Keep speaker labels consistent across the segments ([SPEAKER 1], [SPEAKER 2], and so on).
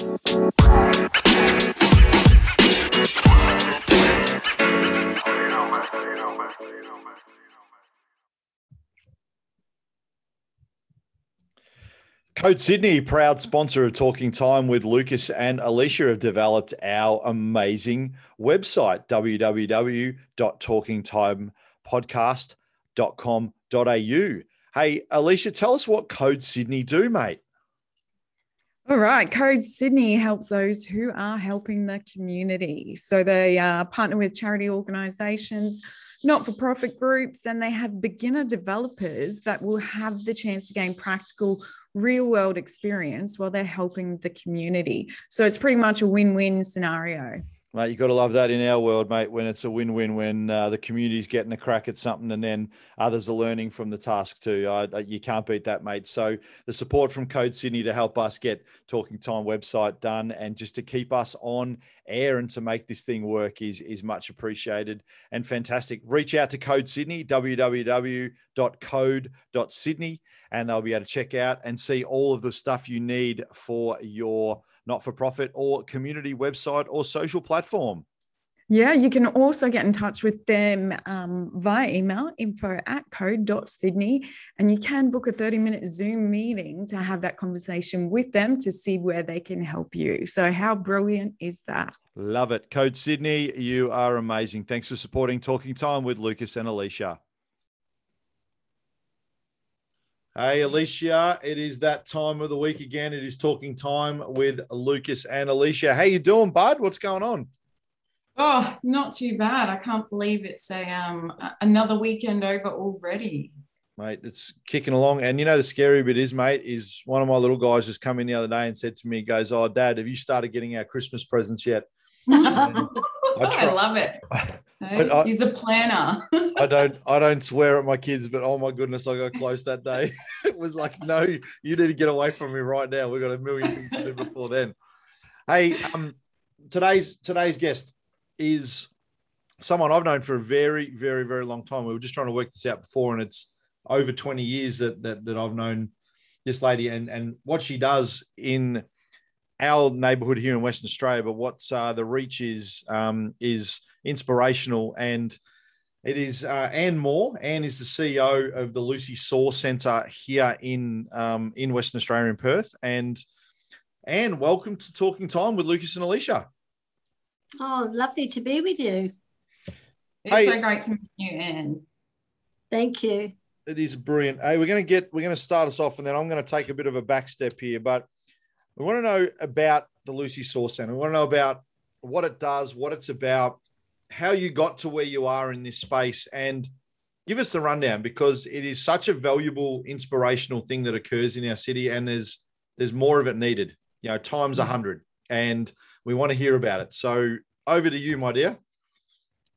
[SPEAKER 1] Code Sydney, proud sponsor of Talking Time with Lucas and Alicia, have developed our amazing website, www.talkingtimepodcast.com.au. Hey, Alicia, tell us what Code Sydney do, mate.
[SPEAKER 2] All right, Code Sydney helps those who are helping the community. So they uh, partner with charity organisations, not for profit groups, and they have beginner developers that will have the chance to gain practical real world experience while they're helping the community. So it's pretty much a win win scenario.
[SPEAKER 1] Mate, you've got to love that in our world, mate, when it's a win win, when uh, the community's getting a crack at something and then others are learning from the task too. You can't beat that, mate. So, the support from Code Sydney to help us get Talking Time website done and just to keep us on air and to make this thing work is, is much appreciated and fantastic. Reach out to Code Sydney, www.code.sydney, and they'll be able to check out and see all of the stuff you need for your not for profit or community website or social platform.
[SPEAKER 2] Yeah, you can also get in touch with them um, via email info at code.sydney. And you can book a 30 minute Zoom meeting to have that conversation with them to see where they can help you. So, how brilliant is that?
[SPEAKER 1] Love it. Code Sydney, you are amazing. Thanks for supporting Talking Time with Lucas and Alicia. Hey, Alicia, it is that time of the week again. It is talking time with Lucas and Alicia. How you doing, bud? What's going on?
[SPEAKER 3] Oh, not too bad. I can't believe it's a um another weekend over already.
[SPEAKER 1] Mate, it's kicking along. And you know the scary bit is, mate, is one of my little guys just come in the other day and said to me, he goes, Oh, Dad, have you started getting our Christmas presents yet?
[SPEAKER 3] I, try- I, love it. I, He's a planner.
[SPEAKER 1] I don't I don't swear at my kids, but oh my goodness, I got close that day. it was like, no, you need to get away from me right now. We've got a million things to do before then. Hey, um, today's today's guest is someone I've known for a very, very, very long time. We were just trying to work this out before, and it's over 20 years that that, that I've known this lady and and what she does in our neighborhood here in Western Australia, but what's uh, the reach is um, is inspirational and it is uh, Anne Moore. Anne is the CEO of the Lucy Saw Centre here in um, in Western Australia in Perth. And Anne, welcome to Talking Time with Lucas and Alicia.
[SPEAKER 4] Oh, lovely to be with you.
[SPEAKER 3] It's hey, so great to meet you, Anne.
[SPEAKER 4] Thank you.
[SPEAKER 1] It is brilliant. Hey, we're going to get we're going to start us off, and then I'm going to take a bit of a back step here, but we want to know about the Lucy Saw Centre. We want to know about what it does, what it's about, how you got to where you are in this space, and give us the rundown because it is such a valuable, inspirational thing that occurs in our city, and there's there's more of it needed. You know, times a hundred, and we want to hear about it. So over to you, my dear.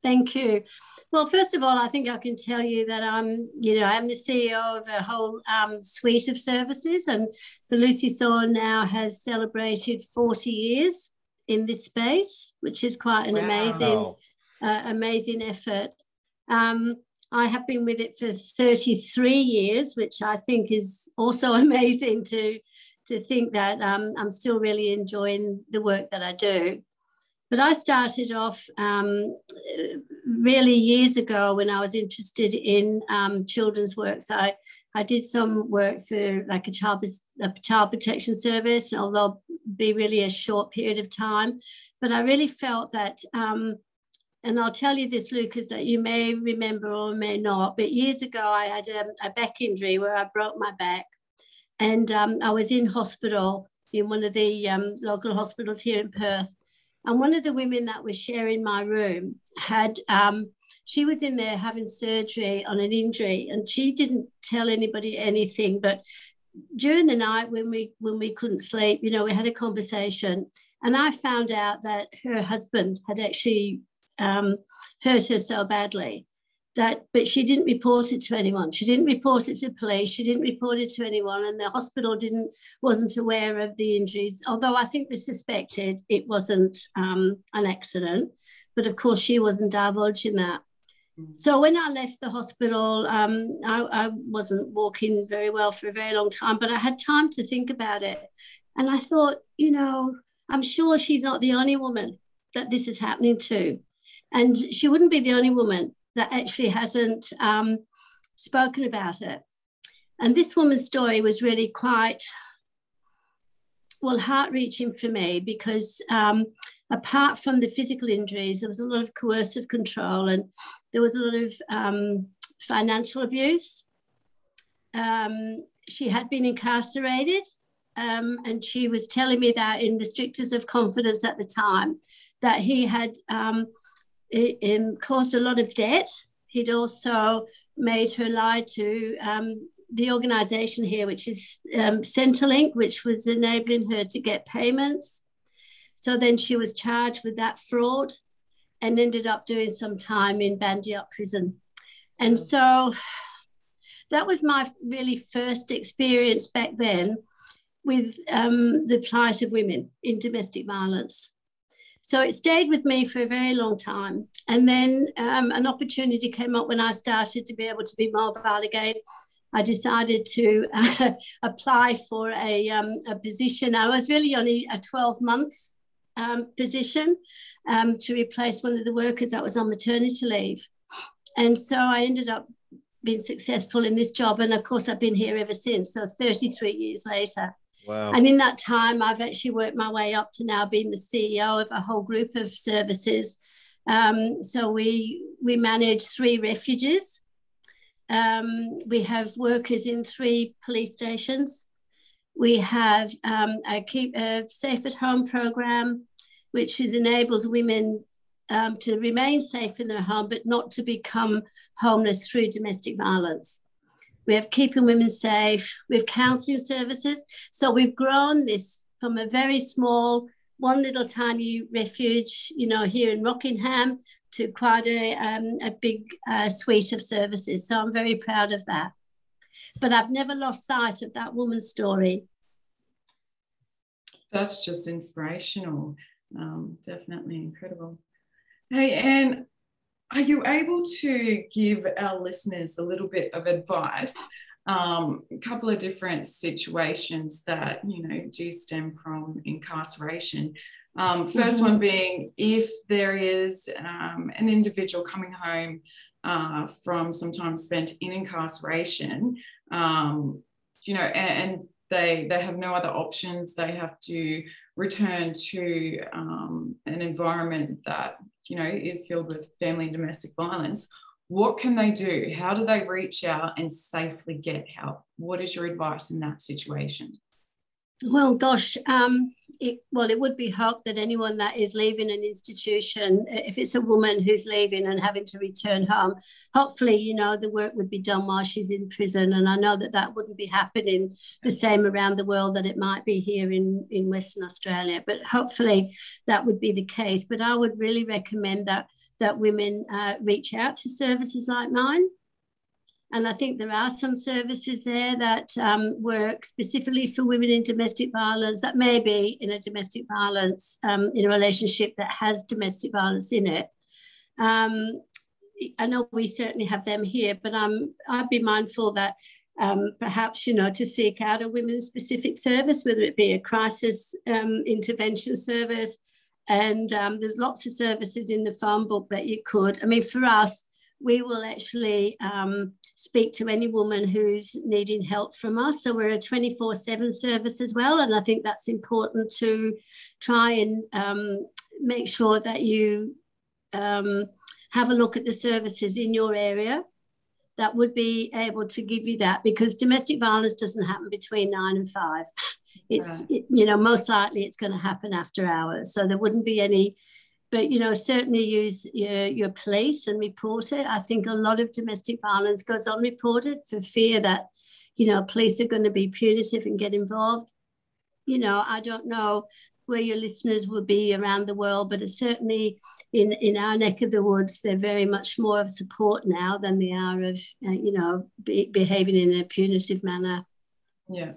[SPEAKER 4] Thank you. Well, first of all, I think I can tell you that I'm, you know, I'm the CEO of a whole um, suite of services, and the Lucy Saw now has celebrated 40 years in this space, which is quite an wow. amazing, uh, amazing effort. Um, I have been with it for 33 years, which I think is also amazing to to think that um, I'm still really enjoying the work that I do. But I started off um, really years ago when I was interested in um, children's work. So I, I did some work for like a child, a child protection service, although be really a short period of time. But I really felt that, um, and I'll tell you this, Lucas, that you may remember or may not, but years ago I had a, a back injury where I broke my back and um, I was in hospital in one of the um, local hospitals here in Perth. And one of the women that was sharing my room had, um, she was in there having surgery on an injury, and she didn't tell anybody anything. But during the night when we when we couldn't sleep, you know, we had a conversation, and I found out that her husband had actually um, hurt her so badly that but she didn't report it to anyone. She didn't report it to police. She didn't report it to anyone. And the hospital didn't wasn't aware of the injuries. Although i think they suspected it wasn't um, an accident but of course she wasn't divulging that so when I left the hospital, um, I, I, wasn't walking very well for a very long time, but I had time to think about it. And I thought, you know, I'm sure she's not the only woman that this is happening to. And she wouldn't be the only woman that actually hasn't um, spoken about it. And this woman's story was really quite, well, heart reaching for me because um, apart from the physical injuries, there was a lot of coercive control and there was a lot of um, financial abuse. Um, she had been incarcerated um, and she was telling me that in the strictest of confidence at the time that he had um, it, it caused a lot of debt. He'd also made her lie to um, the organization here, which is um, Centrelink, which was enabling her to get payments. So then she was charged with that fraud and ended up doing some time in Bandyup prison. And so that was my really first experience back then with um, the plight of women in domestic violence. So it stayed with me for a very long time. And then um, an opportunity came up when I started to be able to be mobile again. I decided to uh, apply for a, um, a position. I was really only a 12 month um, position um, to replace one of the workers that was on maternity leave. And so I ended up being successful in this job. And of course, I've been here ever since. So 33 years later.
[SPEAKER 1] Wow.
[SPEAKER 4] And in that time, I've actually worked my way up to now being the CEO of a whole group of services. Um, so we we manage three refuges. Um, we have workers in three police stations. We have um, a keep a safe at home program, which is enables women um, to remain safe in their home, but not to become homeless through domestic violence. We have keeping women safe. We have counselling services. So we've grown this from a very small, one little tiny refuge, you know, here in Rockingham to quite a, um, a big uh, suite of services. So I'm very proud of that. But I've never lost sight of that woman's story.
[SPEAKER 3] That's just inspirational. Um, definitely incredible. Hey, and are you able to give our listeners a little bit of advice? Um, a couple of different situations that you know do stem from incarceration. Um, 1st mm-hmm. one being if there is um, an individual coming home uh, from some time spent in incarceration, um, you know, and, and, they they have no other options. They have to return to um, an environment that you know is filled with family and domestic violence what can they do? How do they reach out and safely get help? What is your advice in that situation
[SPEAKER 4] well gosh um, it, well, it would be hoped that anyone that is leaving an institution, if it's a woman who's leaving and having to return home, hopefully, you know, the work would be done while she's in prison. And I know that that wouldn't be happening the same around the world that it might be here in, in Western Australia. But hopefully that would be the case. But I would really recommend that, that women uh, reach out to services like mine. And I think there are some services there that um, work specifically for women in domestic violence that may be in a domestic violence, um, in a relationship that has domestic violence in it. Um, I know we certainly have them here, but um, I'd be mindful that um, perhaps, you know, to seek out a women's specific service, whether it be a crisis um, intervention service. And um, there's lots of services in the phone book that you could. I mean, for us, we will actually um, speak to any woman who's needing help from us. So we're a 24 7 service as well. And I think that's important to try and um, make sure that you um, have a look at the services in your area that would be able to give you that because domestic violence doesn't happen between nine and five. It's, right. it, you know, most likely it's going to happen after hours. So there wouldn't be any but you know certainly use your, your police and report it. I think a lot of domestic violence goes unreported for fear that you know police are going to be punitive and get involved. You know i don't know where your listeners will be around the world but certainly in in our neck of the woods they're very much more of support now than they are of uh, you know be, behaving in a punitive manner.
[SPEAKER 3] Yeah.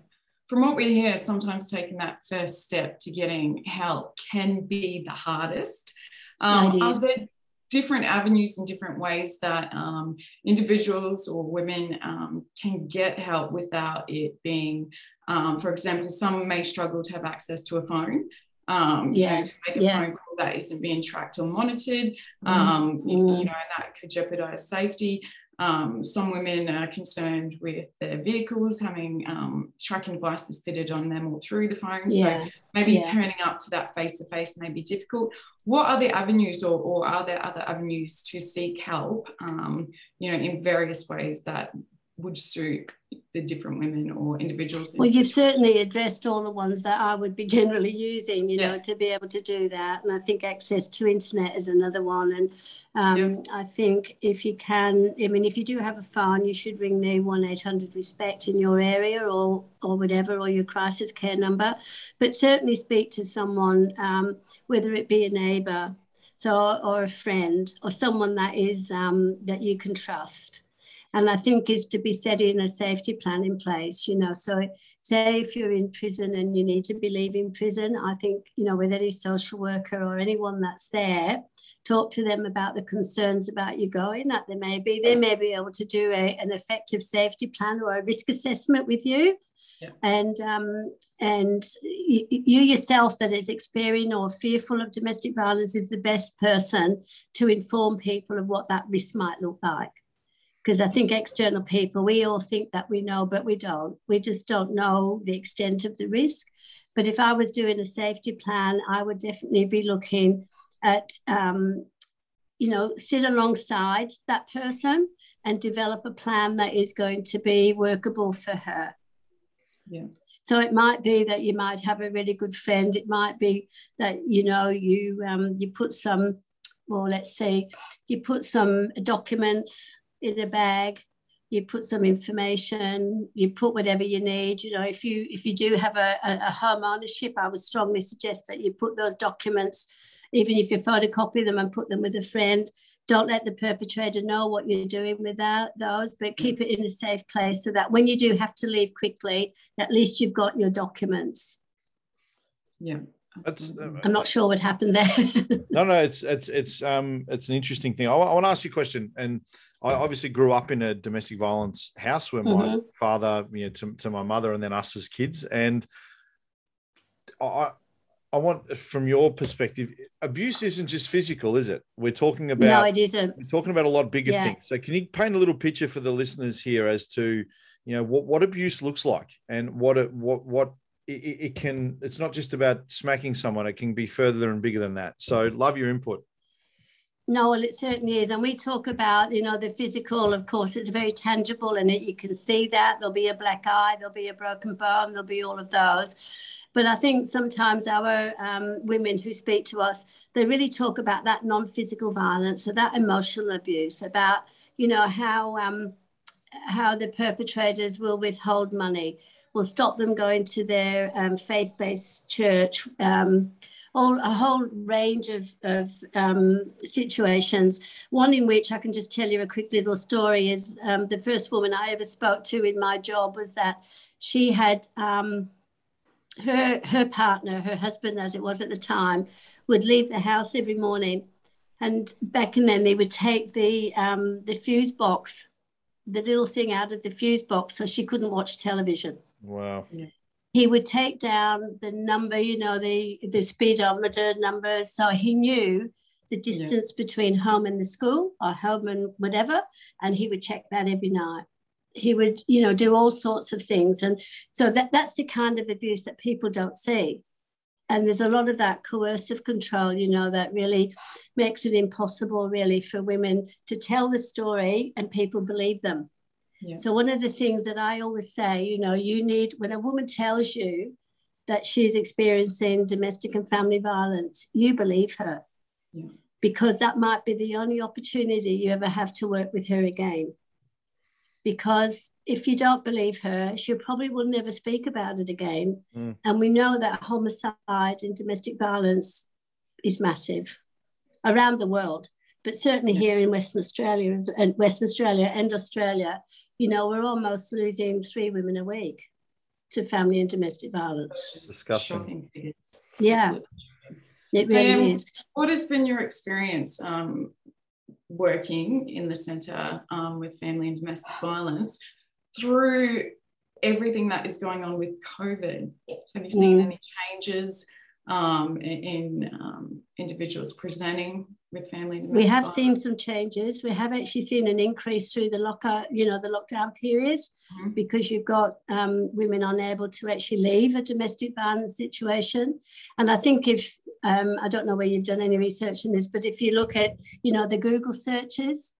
[SPEAKER 3] From what we hear, sometimes taking that first step to getting help can be the hardest. Um, are there different avenues and different ways that um, individuals or women um, can get help without it being, um, for example, some may struggle to have access to a phone. Um, yeah. You know, make a
[SPEAKER 4] yeah.
[SPEAKER 3] phone call that isn't being tracked or monitored.
[SPEAKER 2] Mm-hmm.
[SPEAKER 3] Um, you, you know, that could jeopardize safety. Um, some women are concerned with their vehicles having um, tracking devices fitted on them or through the phone.
[SPEAKER 4] Yeah.
[SPEAKER 3] So maybe
[SPEAKER 4] Yeah.
[SPEAKER 3] turning up to that face to face may be difficult. What are the avenues, or, or are there other avenues to seek help? Um, you know, in various ways that would suit the different women or individuals.
[SPEAKER 4] Well, you've certainly addressed all the ones that I would be generally using, you know, to be able to do that. And I think access to internet is another one. And um, I think if you can, I mean, if you do have a phone, you should ring the 1 800 Respect in your area or, or whatever, or your crisis care number. But certainly speak to someone, um, whether it be a neighbour so, or a friend or someone that is um, that you can trust and I think is to be setting a safety plan in place, you know. So say if you're in prison and you need to be leaving prison, I think, you know, with any social worker or anyone that's there, talk to them about the concerns about you going that there may be. They may be able to do a, an effective safety plan or a risk assessment with you.
[SPEAKER 3] Yeah.
[SPEAKER 4] And um, and you, you yourself that is experiencing or fearful of domestic violence is the best person to inform people of what that risk might look like because I think external people, we all think that we know, but we don't. We just don't know the extent of the risk. But if I was doing a safety plan, I would definitely be looking at, um, you know, sit alongside that person and develop a plan that is going to be workable for her.
[SPEAKER 3] Yeah.
[SPEAKER 4] So it might be that you might have a really good friend. It might be that you know you um, you put some, well, let's say you put some documents in a bag you put some information you put whatever you need you know if you if you do have a, a, a home ownership i would strongly suggest that you put those documents even if you photocopy them and put them with a friend don't let the perpetrator know what you're doing without those but keep it in a safe place so that when you do have to leave quickly at least you've got your documents
[SPEAKER 3] Yeah.
[SPEAKER 1] That's,
[SPEAKER 3] absolutely.
[SPEAKER 4] i'm not sure what happened there
[SPEAKER 1] no, no, it's it's it's um it's an interesting thing. I, I want to ask you a question, and I obviously grew up in a domestic violence house where my mm-hmm. father, you know, to, to my mother, and then us as kids, and I I want from your perspective, abuse isn't just physical, is it? We're talking about no
[SPEAKER 4] it isn't
[SPEAKER 1] we're talking about a lot bigger
[SPEAKER 4] Yeah.
[SPEAKER 1] things. So can you paint a little picture for the listeners here as to you know what, what abuse looks like and what it what what it it can it's not just about smacking someone it can be further and bigger than that so love your input
[SPEAKER 4] No, well, it certainly is. And we talk about, you know, the physical, of course, it's very tangible and it, you can see that. There'll be a black eye, there'll be a broken bone, there'll be all of those. But I think sometimes our um, women who speak to us, they really talk about that non physical violence, so that emotional abuse, about, you know, how. Um, how the perpetrators will withhold money, will stop them going to their um, faith-based church, all, a whole range of, of um, situations. One in which I can just tell you a quick little story is um, the first woman I ever spoke to in my job was that she had um, her her partner, her husband, as it was at the time, would leave the house every morning, and back in then they would take the um, the fuse box, the little thing out of the fuse box, so she couldn't watch television.
[SPEAKER 1] Wow
[SPEAKER 4] he would take down the number, you know, the the speedometer numbers, so he knew the distance between home and the school or home and whatever, and he would check that every night. He would, you know, do all sorts of things, and so that that's the kind of abuse that people don't see. And there's a lot of that coercive control, you know, that really makes it impossible, really, for women to tell the story and people believe them.
[SPEAKER 3] Yeah.
[SPEAKER 4] So one of the things that I always say, you know, you need when a woman tells you that she's experiencing domestic and family violence, you believe her.
[SPEAKER 3] Yeah.
[SPEAKER 4] Because that might be the only opportunity you ever have to work with her again. Because if you don't believe her, she probably will never speak about it again.
[SPEAKER 1] Mm.
[SPEAKER 4] And we know that homicide and domestic violence is massive around the world but certainly
[SPEAKER 3] Yeah.
[SPEAKER 4] here in Western Australia and Western Australia and Australia, you know, we're almost losing three women a week to family and domestic violence.
[SPEAKER 1] Disgusting.
[SPEAKER 3] shocking figures.
[SPEAKER 4] Yeah. It really
[SPEAKER 3] Um,
[SPEAKER 4] is.
[SPEAKER 3] What has been your experience um, working in the centre um, with family and domestic violence through everything that is going on with COVID? Have you seen
[SPEAKER 4] Mm.
[SPEAKER 3] any changes um, in um, individuals presenting with family.
[SPEAKER 4] We have seen some changes. We have actually seen an increase through the locker, you know, the lockdown periods, mm-hmm. because you've got um, women unable to actually leave a domestic violence situation. And I think if um, I don't know where you've done any research in this, but if you look at, you know, the Google searches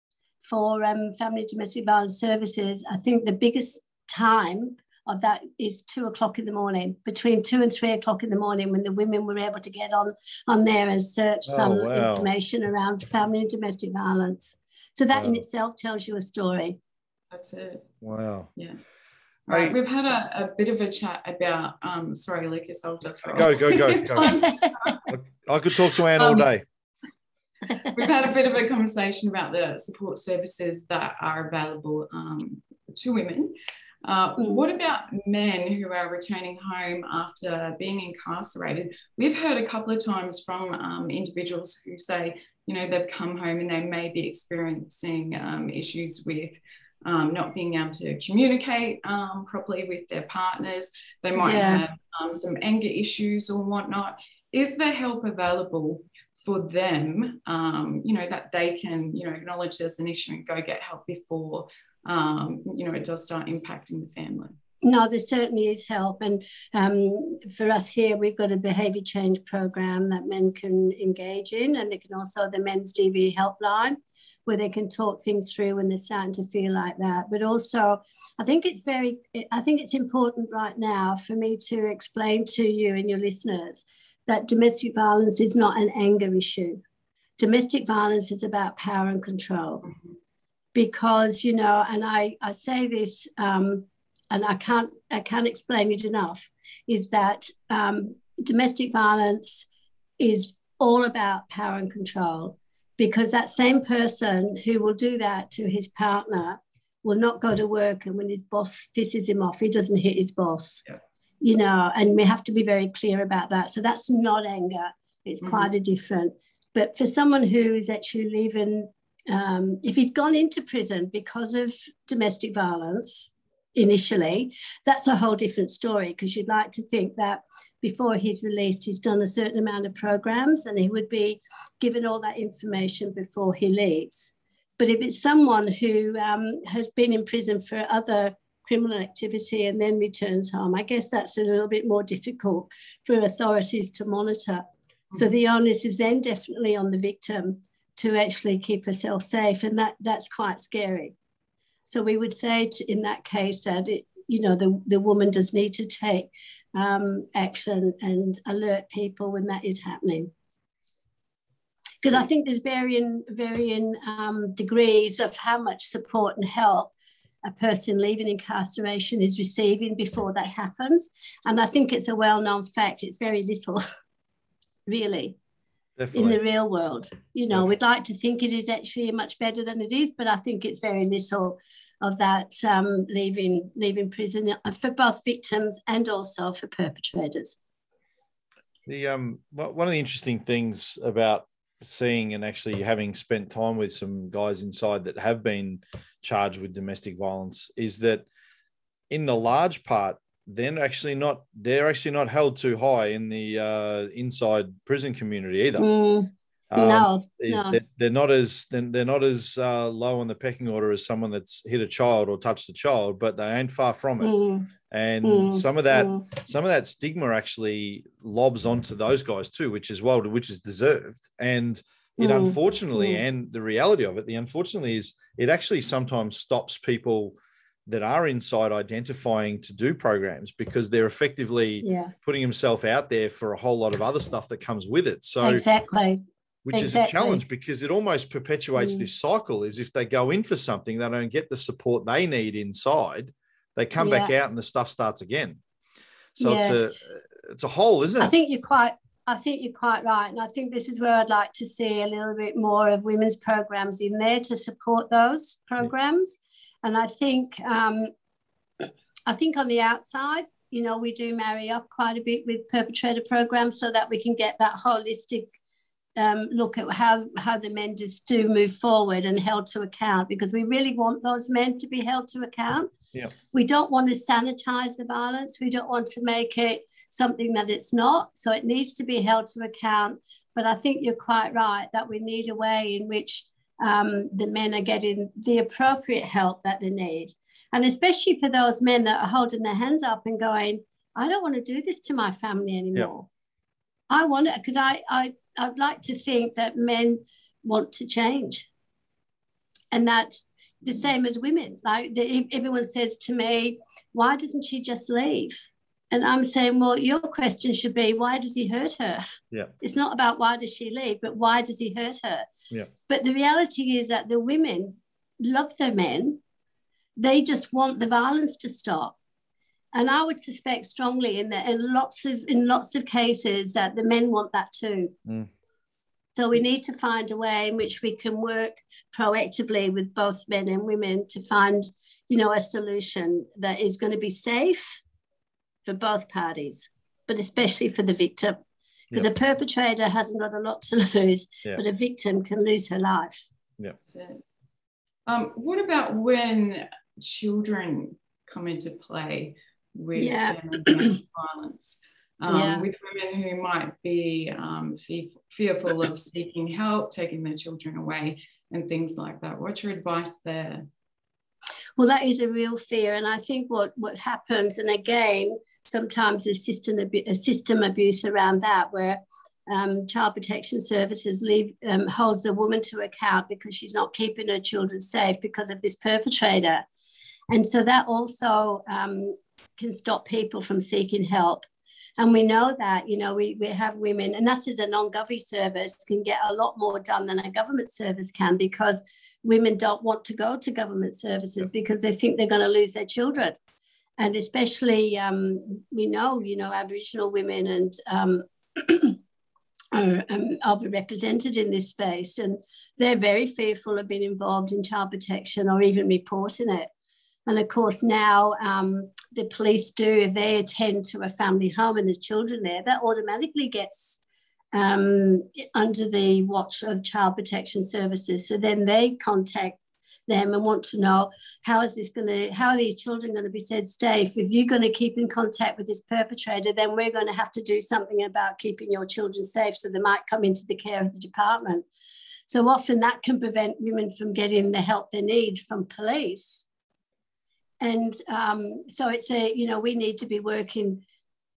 [SPEAKER 4] for um, family domestic violence services, I think the biggest time of that is two o'clock in the morning, between two and three o'clock in the morning, when the women were able to get on on there and search oh, some wow. information around family and domestic violence. So that wow. in itself tells you a story.
[SPEAKER 3] That's it.
[SPEAKER 1] Wow.
[SPEAKER 3] Yeah. Right, we've had a, a, bit of a chat about. Um, sorry, Lucas, I'll just
[SPEAKER 1] go, go, go, go. I could talk to Anne all um, day.
[SPEAKER 3] we've had a bit of a conversation about the support services that are available um, to women. Uh, what about men who are returning home after being incarcerated? We've heard a couple of times from um, individuals who say, you know, they've come home and they may be experiencing um, issues with um, not being able to communicate um, properly with their partners. They might yeah. have um, some anger issues or whatnot. Is there help available for them, um, you know, that they can, you know, acknowledge there's an issue and go get help before um, you know, it does start impacting the family.
[SPEAKER 4] No, there certainly is help. And um, for us here, we've got a behaviour change program that men can engage in. And they can also, the Men's DV helpline, where they can talk things through when they're starting to feel like that. But also, I think it's very, I think it's important right now for me to explain to you and your listeners that domestic violence is not an anger issue. Domestic violence is about power and control. Mm-hmm because you know and i i say this um, and i can't i can't explain it enough is that um, domestic violence is all about power and control because that same person who will do that to his partner will not go to work and when his boss pisses him off he doesn't hit his boss yeah. you know and we have to be very clear about that so that's not anger it's mm-hmm. quite a different but for someone who is actually leaving um, if he's gone into prison because of domestic violence initially, that's a whole different story because you'd like to think that before he's released, he's done a certain amount of programs and he would be given all that information before he leaves. But if it's someone who um, has been in prison for other criminal activity and then returns home, I guess that's a little bit more difficult for authorities to monitor. So mm-hmm. the onus is then definitely on the victim to actually keep herself safe. And that, that's quite scary. So we would say to, in that case that, it, you know, the, the woman does need to take um, action and alert people when that is happening. Because I think there's varying, varying um, degrees of how much support and help a person leaving incarceration is receiving before that happens. And I think it's a well known fact, it's very little, really. Definitely. in the real world. You know, we'd like to think it is actually much better than it is, but I think it's very little of that um, leaving leaving prison uh, for both victims and also for perpetrators.
[SPEAKER 1] The um one of the interesting things about seeing and actually having spent time with some guys inside that have been charged with domestic violence is that in the large part they're actually not they're actually not held too high in the uh, inside prison community either.
[SPEAKER 4] Mm, um, no,
[SPEAKER 1] no. They're, they're, not as they're, they're not as uh, low on the pecking order as someone that's hit a child or touched a child, but they ain't far from it. Mm, and mm, some of that mm. some of that stigma actually lobs onto those guys too, which is well, which is deserved. And it mm, unfortunately, mm. and the reality of it, the unfortunately is it actually sometimes stops people that are inside identifying to do programs because they're effectively
[SPEAKER 4] yeah.
[SPEAKER 1] putting himself out there for a whole lot of other stuff that comes with it. So
[SPEAKER 4] exactly.
[SPEAKER 1] Which exactly. is a challenge because it almost perpetuates mm. this cycle is if they go in for something, they don't get the support they need inside, they come yeah. back out and the stuff starts again. So yeah. it's a it's a whole, isn't it?
[SPEAKER 4] I think you're quite I think you're quite right. And I think this is where I'd like to see a little bit more of women's programs in there to support those programs. And I think um, I think on the outside, you know, we do marry up quite a bit with perpetrator programs so that we can get that holistic um, look at how how the men just do move forward and held to account because we really want those men to be held to account.
[SPEAKER 1] Yeah.
[SPEAKER 4] We don't want to sanitize the violence. We don't want to make it something that it's not. So it needs to be held to account. But I think you're quite right that we need a way in which um, the men are getting the appropriate help that they need. And especially for those men that are holding their hands up and going, I don't want to do this to my family anymore. I want it because I, I I'd like to think that men want to change. And that's the same as women. Like the, everyone says to me, why doesn't she just leave? And I'm saying, well, your question should be, why does he hurt her?
[SPEAKER 1] Yeah.
[SPEAKER 4] It's not about why does she leave, but why does he hurt her?
[SPEAKER 1] Yeah.
[SPEAKER 4] But the reality is that the women love their men. They just want the violence to stop. And I would suspect strongly in that in lots of in lots of cases that the men want that too.
[SPEAKER 1] Mm.
[SPEAKER 4] So we need to find a way in which we can work proactively with both men and women to find, you know, a solution that is going to be safe for both parties, but especially for the victim. Because
[SPEAKER 1] Yep.
[SPEAKER 4] a perpetrator hasn't got a lot to lose,
[SPEAKER 1] Yeah.
[SPEAKER 4] but a victim can lose her life.
[SPEAKER 3] That's it. Um, what about when children come into play with
[SPEAKER 4] Yeah.
[SPEAKER 3] violence? Um,
[SPEAKER 4] Yeah.
[SPEAKER 3] With women who might be um, fear, fearful of seeking help, taking their children away, and things like that. What's your advice there?
[SPEAKER 4] Well, that is a real fear, and I think what what happens, and again, sometimes there's system abu- system abuse around that, where um, child protection services leave um, holds the woman to account because she's not keeping her children safe because of this perpetrator, and so that also um, can stop people from seeking help. And we know that, you know, we, we have women, and us as a non-govy service can get a lot more done than a government service can because women don't want to go to government services because they think they're going to lose their children. And especially, um, we know, you know, Aboriginal women and um, are um, overrepresented in this space, and they're very fearful of being involved in child protection or even reporting it. And of course, now um, the police do, if they attend to a family home and there's children there, that automatically gets um, under the watch of Child Protection Services. So then they contact them and want to know how is this going to, how are these children going to be said safe? If you're going to keep in contact with this perpetrator, then we're going to have to do something about keeping your children safe. So they might come into the care of the department. So often that can prevent women from getting the help they need from police. And um, so it's a, you know, we need to be working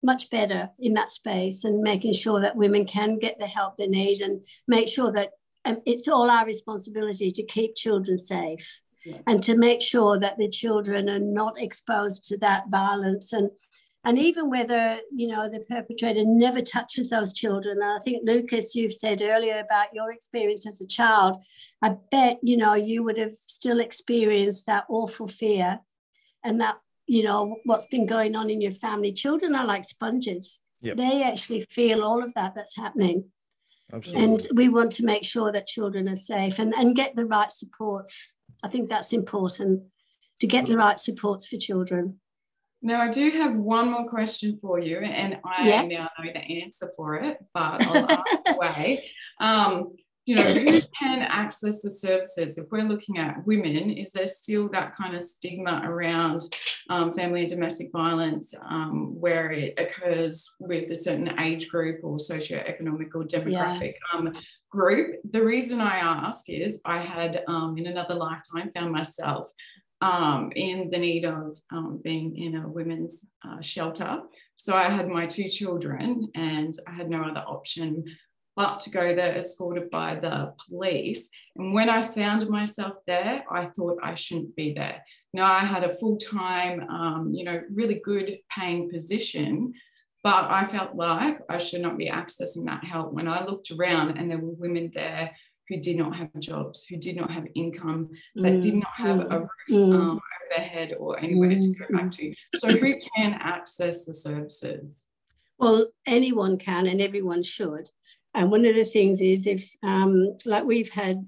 [SPEAKER 4] much better in that space and making sure that women can get the help they need and make sure that um, it's all our responsibility to keep children safe
[SPEAKER 3] Yeah.
[SPEAKER 4] and to make sure that the children are not exposed to that violence. And and even whether you know the perpetrator never touches those children. And i think lucas you've said earlier about your experience as a child. I bet you know you would have still experienced that awful fear and that you know what's been going on in your family. Children are like sponges.
[SPEAKER 1] Yep.
[SPEAKER 4] they actually feel all of that that's happening
[SPEAKER 1] Absolutely.
[SPEAKER 4] and we want to make sure that children are safe and, and get the right supports i think that's important to get the right supports for children
[SPEAKER 3] Now, I do have one more question for you, and I
[SPEAKER 4] Yeah.
[SPEAKER 3] now know the answer for it, but I'll ask away. Um, you know, who can access the services? If we're looking at women, is there still that kind of stigma around um, family and domestic violence um, where it occurs with a certain age group or socioeconomic or demographic um, group? The reason I ask is I had um, in another lifetime found myself um, in the need of um, being in a women's uh, shelter. So I had my two children and I had no other option but to go there escorted by the police. And when I found myself there, I thought I shouldn't be there. Now I had a full time, um, you know, really good paying position, but I felt like I should not be accessing that help. When I looked around and there were women there who did not have jobs, who did not have income, that did not have a roof
[SPEAKER 4] Mm.
[SPEAKER 3] um, over their head or anywhere to go back to. So who can access the services?
[SPEAKER 4] Well, anyone can and everyone should. And one of the things is if, um, like we've had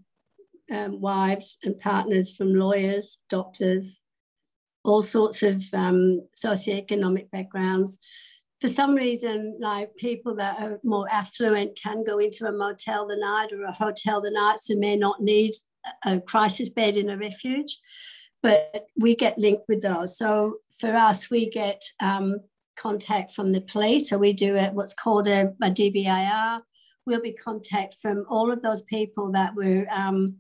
[SPEAKER 4] um, wives and partners from lawyers, doctors, all sorts of um, socioeconomic backgrounds. For some reason, like people that are more affluent can go into a motel the night or a hotel the night, so may not need a crisis bed in a refuge. but we get linked with those. So for us, we get um, contact from the police. So we do it, what's called a, a DVIR. We'll be contact from all of those people that were um,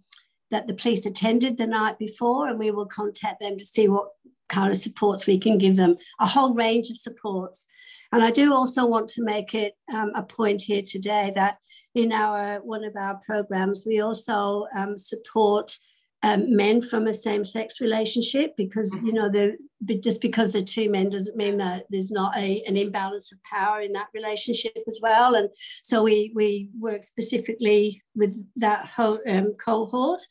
[SPEAKER 4] that the police attended the night before, and we will contact them to see what kind of supports we can give them. A whole range of supports. And I do also want to make it um, a point here today that in our one of our programs, we also um, support um, men from a same-sex relationship because mm-hmm. you know the just because they're two men doesn't mean that there's not a, an imbalance of power in that relationship as well and so we we work specifically with that whole um, cohort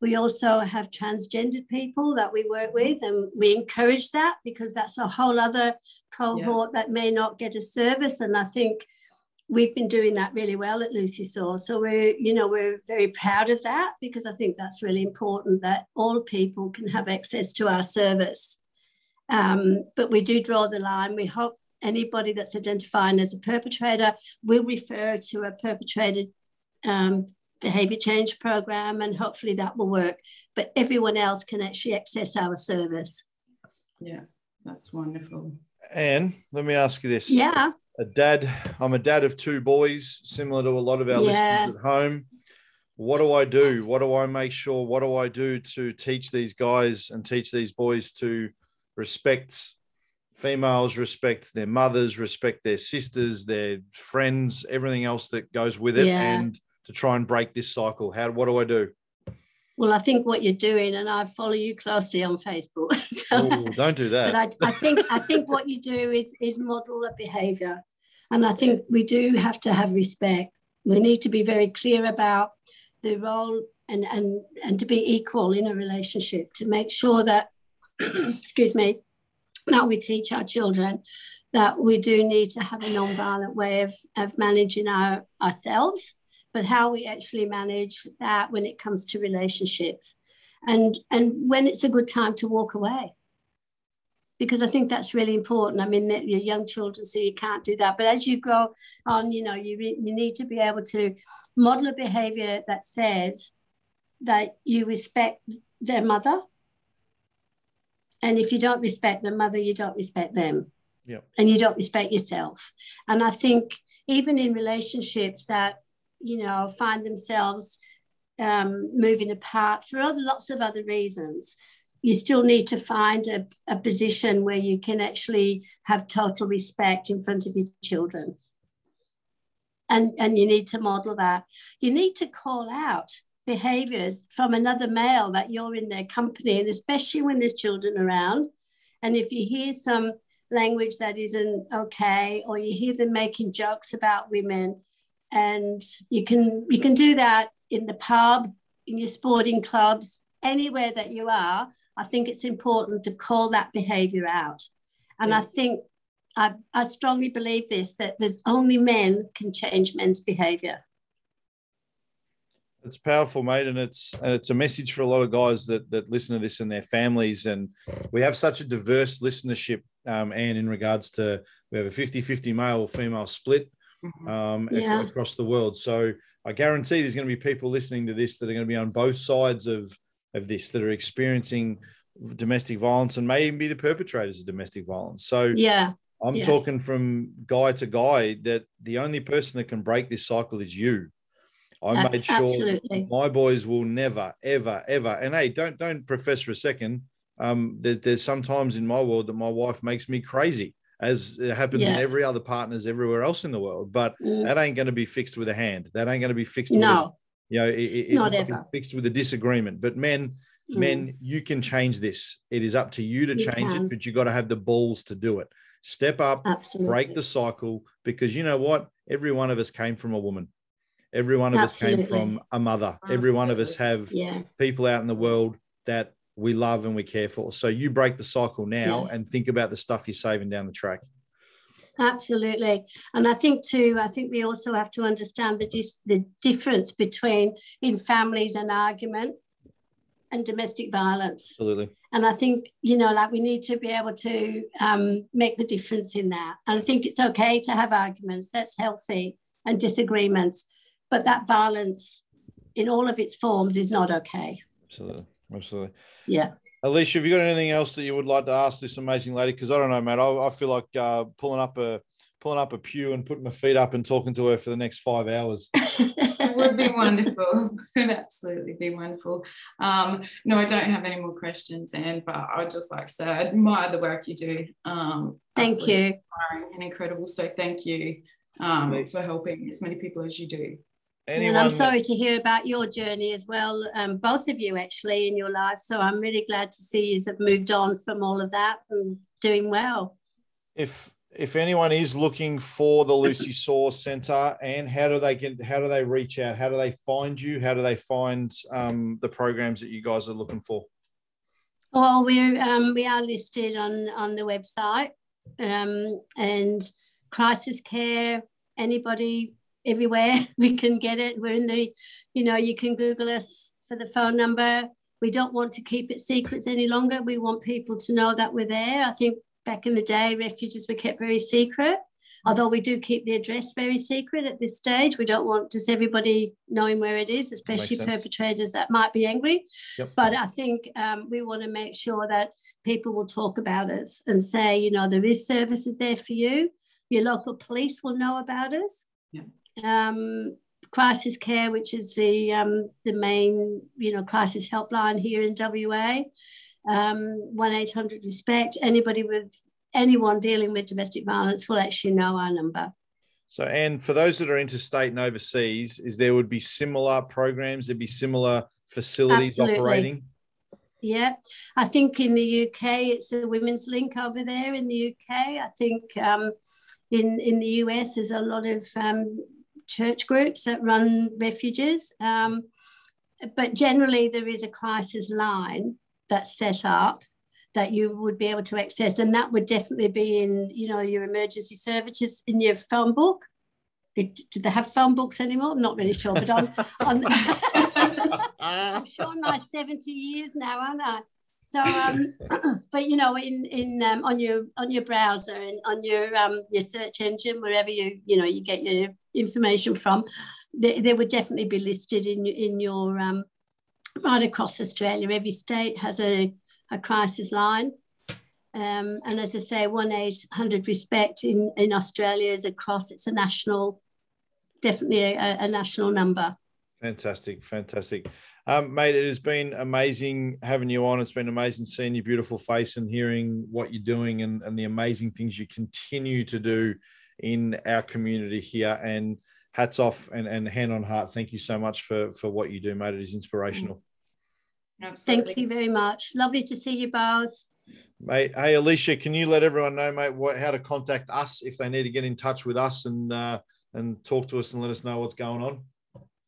[SPEAKER 4] we also have transgendered people that we work with and we encourage that because that's a whole other cohort yeah. that may not get a service and i think we've been doing that really well at Lucy Saw. So we're, you know, we're very proud of that because I think that's really important that all people can have access to our service. Um, but we do draw the line. We hope anybody that's identifying as a perpetrator will refer to a perpetrated um, behavior change program and hopefully that will work. But everyone else can actually access our service.
[SPEAKER 3] Yeah, that's wonderful.
[SPEAKER 1] Anne, let me ask you this.
[SPEAKER 4] Yeah
[SPEAKER 1] a dad. I'm a dad of two boys, similar to a lot of our yeah. listeners at home. What do I do? What do I make sure? What do I do to teach these guys and teach these boys to respect females, respect their mothers, respect their sisters, their friends, everything else that goes with it, yeah. and to try and break this cycle? How? What do I do?
[SPEAKER 4] Well, I think what you're doing, and I follow you closely on Facebook.
[SPEAKER 1] so, Ooh, don't do that.
[SPEAKER 4] But I, I think I think what you do is is model a behaviour, and I think we do have to have respect. We need to be very clear about the role and and and to be equal in a relationship to make sure that, excuse me, that we teach our children that we do need to have a non-violent way of, of managing our ourselves but how we actually manage that when it comes to relationships and and when it's a good time to walk away because I think that's really important. I mean, you're young children, so you can't do that. But as you grow on, you know, you re- you need to be able to model a behaviour that says that you respect their mother, and if you don't respect their mother, you don't respect them,
[SPEAKER 1] yeah,
[SPEAKER 4] and you don't respect yourself. And I think even in relationships that you know, find themselves um, moving apart for other, lots of other reasons. You still need to find a, a position where you can actually have total respect in front of your children. And, and you need to model that. You need to call out behaviors from another male that you're in their company, and especially when there's children around. And if you hear some language that isn't okay, or you hear them making jokes about women, and you can you can do that in the pub in your sporting clubs anywhere that you are. I think it's important to call that behavior out. And i think I, I strongly believe this that there's only men can change men's behavior
[SPEAKER 1] it's powerful mate and it's and it's a message for a lot of guys that that listen to this and their families. And we have such a diverse listenership um, and in regards to we have a 50 50 male female split. Um, yeah. across the world. So I guarantee there's going to be people listening to this that are going to be on both sides of of this that are experiencing domestic violence and may even be the perpetrators of domestic violence. So
[SPEAKER 4] yeah.
[SPEAKER 1] I'm
[SPEAKER 4] yeah.
[SPEAKER 1] talking from guy to guy that the only person that can break this cycle is you. I made sure Absolutely. my boys will never, ever, ever. And hey, don't don't profess for a second. Um, there, there's sometimes in my world that my wife makes me crazy as it happens yeah. in every other partners everywhere else in the world. But mm. that ain't going to be fixed with a hand. That ain't going to be fixed.
[SPEAKER 4] No.
[SPEAKER 1] With, you know, it, it, not it ever. fixed with a disagreement. But men, mm. men, you can change this. It is up to you to you change can. it, but you got to have the balls to do it. Step up, Absolutely. break the cycle, because you know what? Every one of us came from a woman. Every one of Absolutely. us came from a mother. Absolutely. Every one of us have yeah. people out in the world that we love and we care for. So you break the cycle now yeah. and think about the stuff you're saving down the track.
[SPEAKER 4] Absolutely. And I think too, I think we also have to understand the, dis- the difference between in families and argument and domestic violence.
[SPEAKER 1] Absolutely.
[SPEAKER 4] And I think, you know, like we need to be able to um, make the difference in that. And I think it's okay to have arguments, that's healthy, and disagreements, but that violence in all of its forms is not okay.
[SPEAKER 1] Absolutely absolutely.
[SPEAKER 4] Yeah.
[SPEAKER 1] Alicia, have you got anything else that you would like to ask this amazing lady? Because I don't know, mate. I, I feel like uh, pulling up a pulling up a pew and putting my feet up and talking to her for the next five hours.
[SPEAKER 3] it would be wonderful. It would absolutely be wonderful. Um, no, I don't have any more questions, Anne, but I'd just like to say I admire the work you do. Um,
[SPEAKER 4] thank you.
[SPEAKER 3] Inspiring and incredible. So thank you um, for helping as many people as you do.
[SPEAKER 4] Anyone and I'm sorry to hear about your journey as well, um, both of you actually in your life. So I'm really glad to see you have moved on from all of that and doing well.
[SPEAKER 1] If if anyone is looking for the Lucy Saw Centre, and how do they get? How do they reach out? How do they find you? How do they find um, the programs that you guys are looking for?
[SPEAKER 4] Well, we're um, we are listed on on the website, um, and crisis care. Anybody everywhere we can get it. We're in the, you know, you can Google us for the phone number. We don't want to keep it secrets any longer. We want people to know that we're there. I think back in the day, refuges were kept very secret. Although we do keep the address very secret at this stage, we don't want just everybody knowing where it is, especially perpetrators that might be angry. Yep. But I think um, we want to make sure that people will talk about us and say, you know, there is services there for you. Your local police will know about us. Yeah um, crisis care, which is the um, the main you know crisis helpline here in WA. Um, one eight hundred respect. Anybody with anyone dealing with domestic violence will actually know our number.
[SPEAKER 1] So, and for those that are interstate and overseas, is there would be similar programs? There'd be similar facilities Absolutely. operating.
[SPEAKER 4] Yeah, I think in the UK it's the Women's Link over there in the UK. I think um, in in the US there's a lot of um, church groups that run refuges. Um, but generally, there is a crisis line that's set up that you would be able to access, and that would definitely be in, you know, your emergency services in your phone book. Do they have phone books anymore? I'm not really sure, but on, on I'm sure my 70 years now, aren't I? So, um, but you know, in in um, on your on your browser and on your um, your search engine, wherever you you know you get your information from, they, they would definitely be listed in in your um, right across Australia. Every state has a a crisis line, um, and as I say, one eight hundred respect in in Australia is across. It's a national, definitely a, a national number.
[SPEAKER 1] Fantastic, fantastic. Um, mate, it has been amazing having you on. It's been amazing seeing your beautiful face and hearing what you're doing and, and the amazing things you continue to do in our community here. And hats off and, and hand on heart. Thank you so much for, for what you do, mate. It is inspirational.
[SPEAKER 4] Absolutely. Thank you very much. Lovely to see you both.
[SPEAKER 1] Mate, hey Alicia, can you let everyone know, mate, what how to contact us if they need to get in touch with us and uh, and talk to us and let us know what's going on?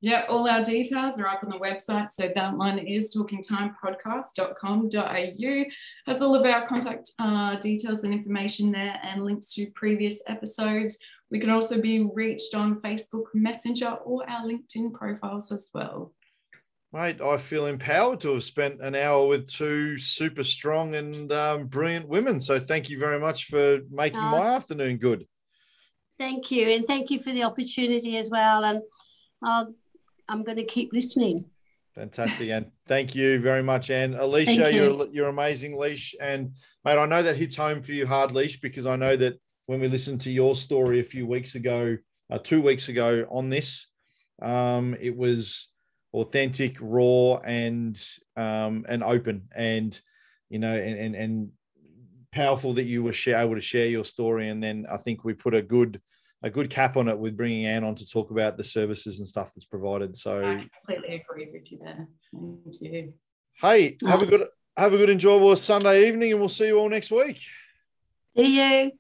[SPEAKER 3] Yeah, all our details are up on the website. So that one is talkingtimepodcast.com.au. Has all of our contact uh, details and information there and links to previous episodes. We can also be reached on Facebook Messenger or our LinkedIn profiles as well.
[SPEAKER 1] Mate, I feel empowered to have spent an hour with two super strong and um, brilliant women. So thank you very much for making uh, my afternoon good.
[SPEAKER 4] Thank you. And thank you for the opportunity as well. And I'll I'm going to keep listening.
[SPEAKER 1] Fantastic, and thank you very much, Anne. Alicia, you. you're you're amazing, Leash, and mate, I know that hits home for you hard, Leash, because I know that when we listened to your story a few weeks ago, uh, two weeks ago on this, um, it was authentic, raw, and um, and open, and you know, and and, and powerful that you were share, able to share your story, and then I think we put a good a good cap on it with bringing Anne on to talk about the services and stuff that's provided. So
[SPEAKER 3] I completely agree with you there. Thank you.
[SPEAKER 1] Hey, have a good have a good enjoyable Sunday evening, and we'll see you all next week.
[SPEAKER 4] See you.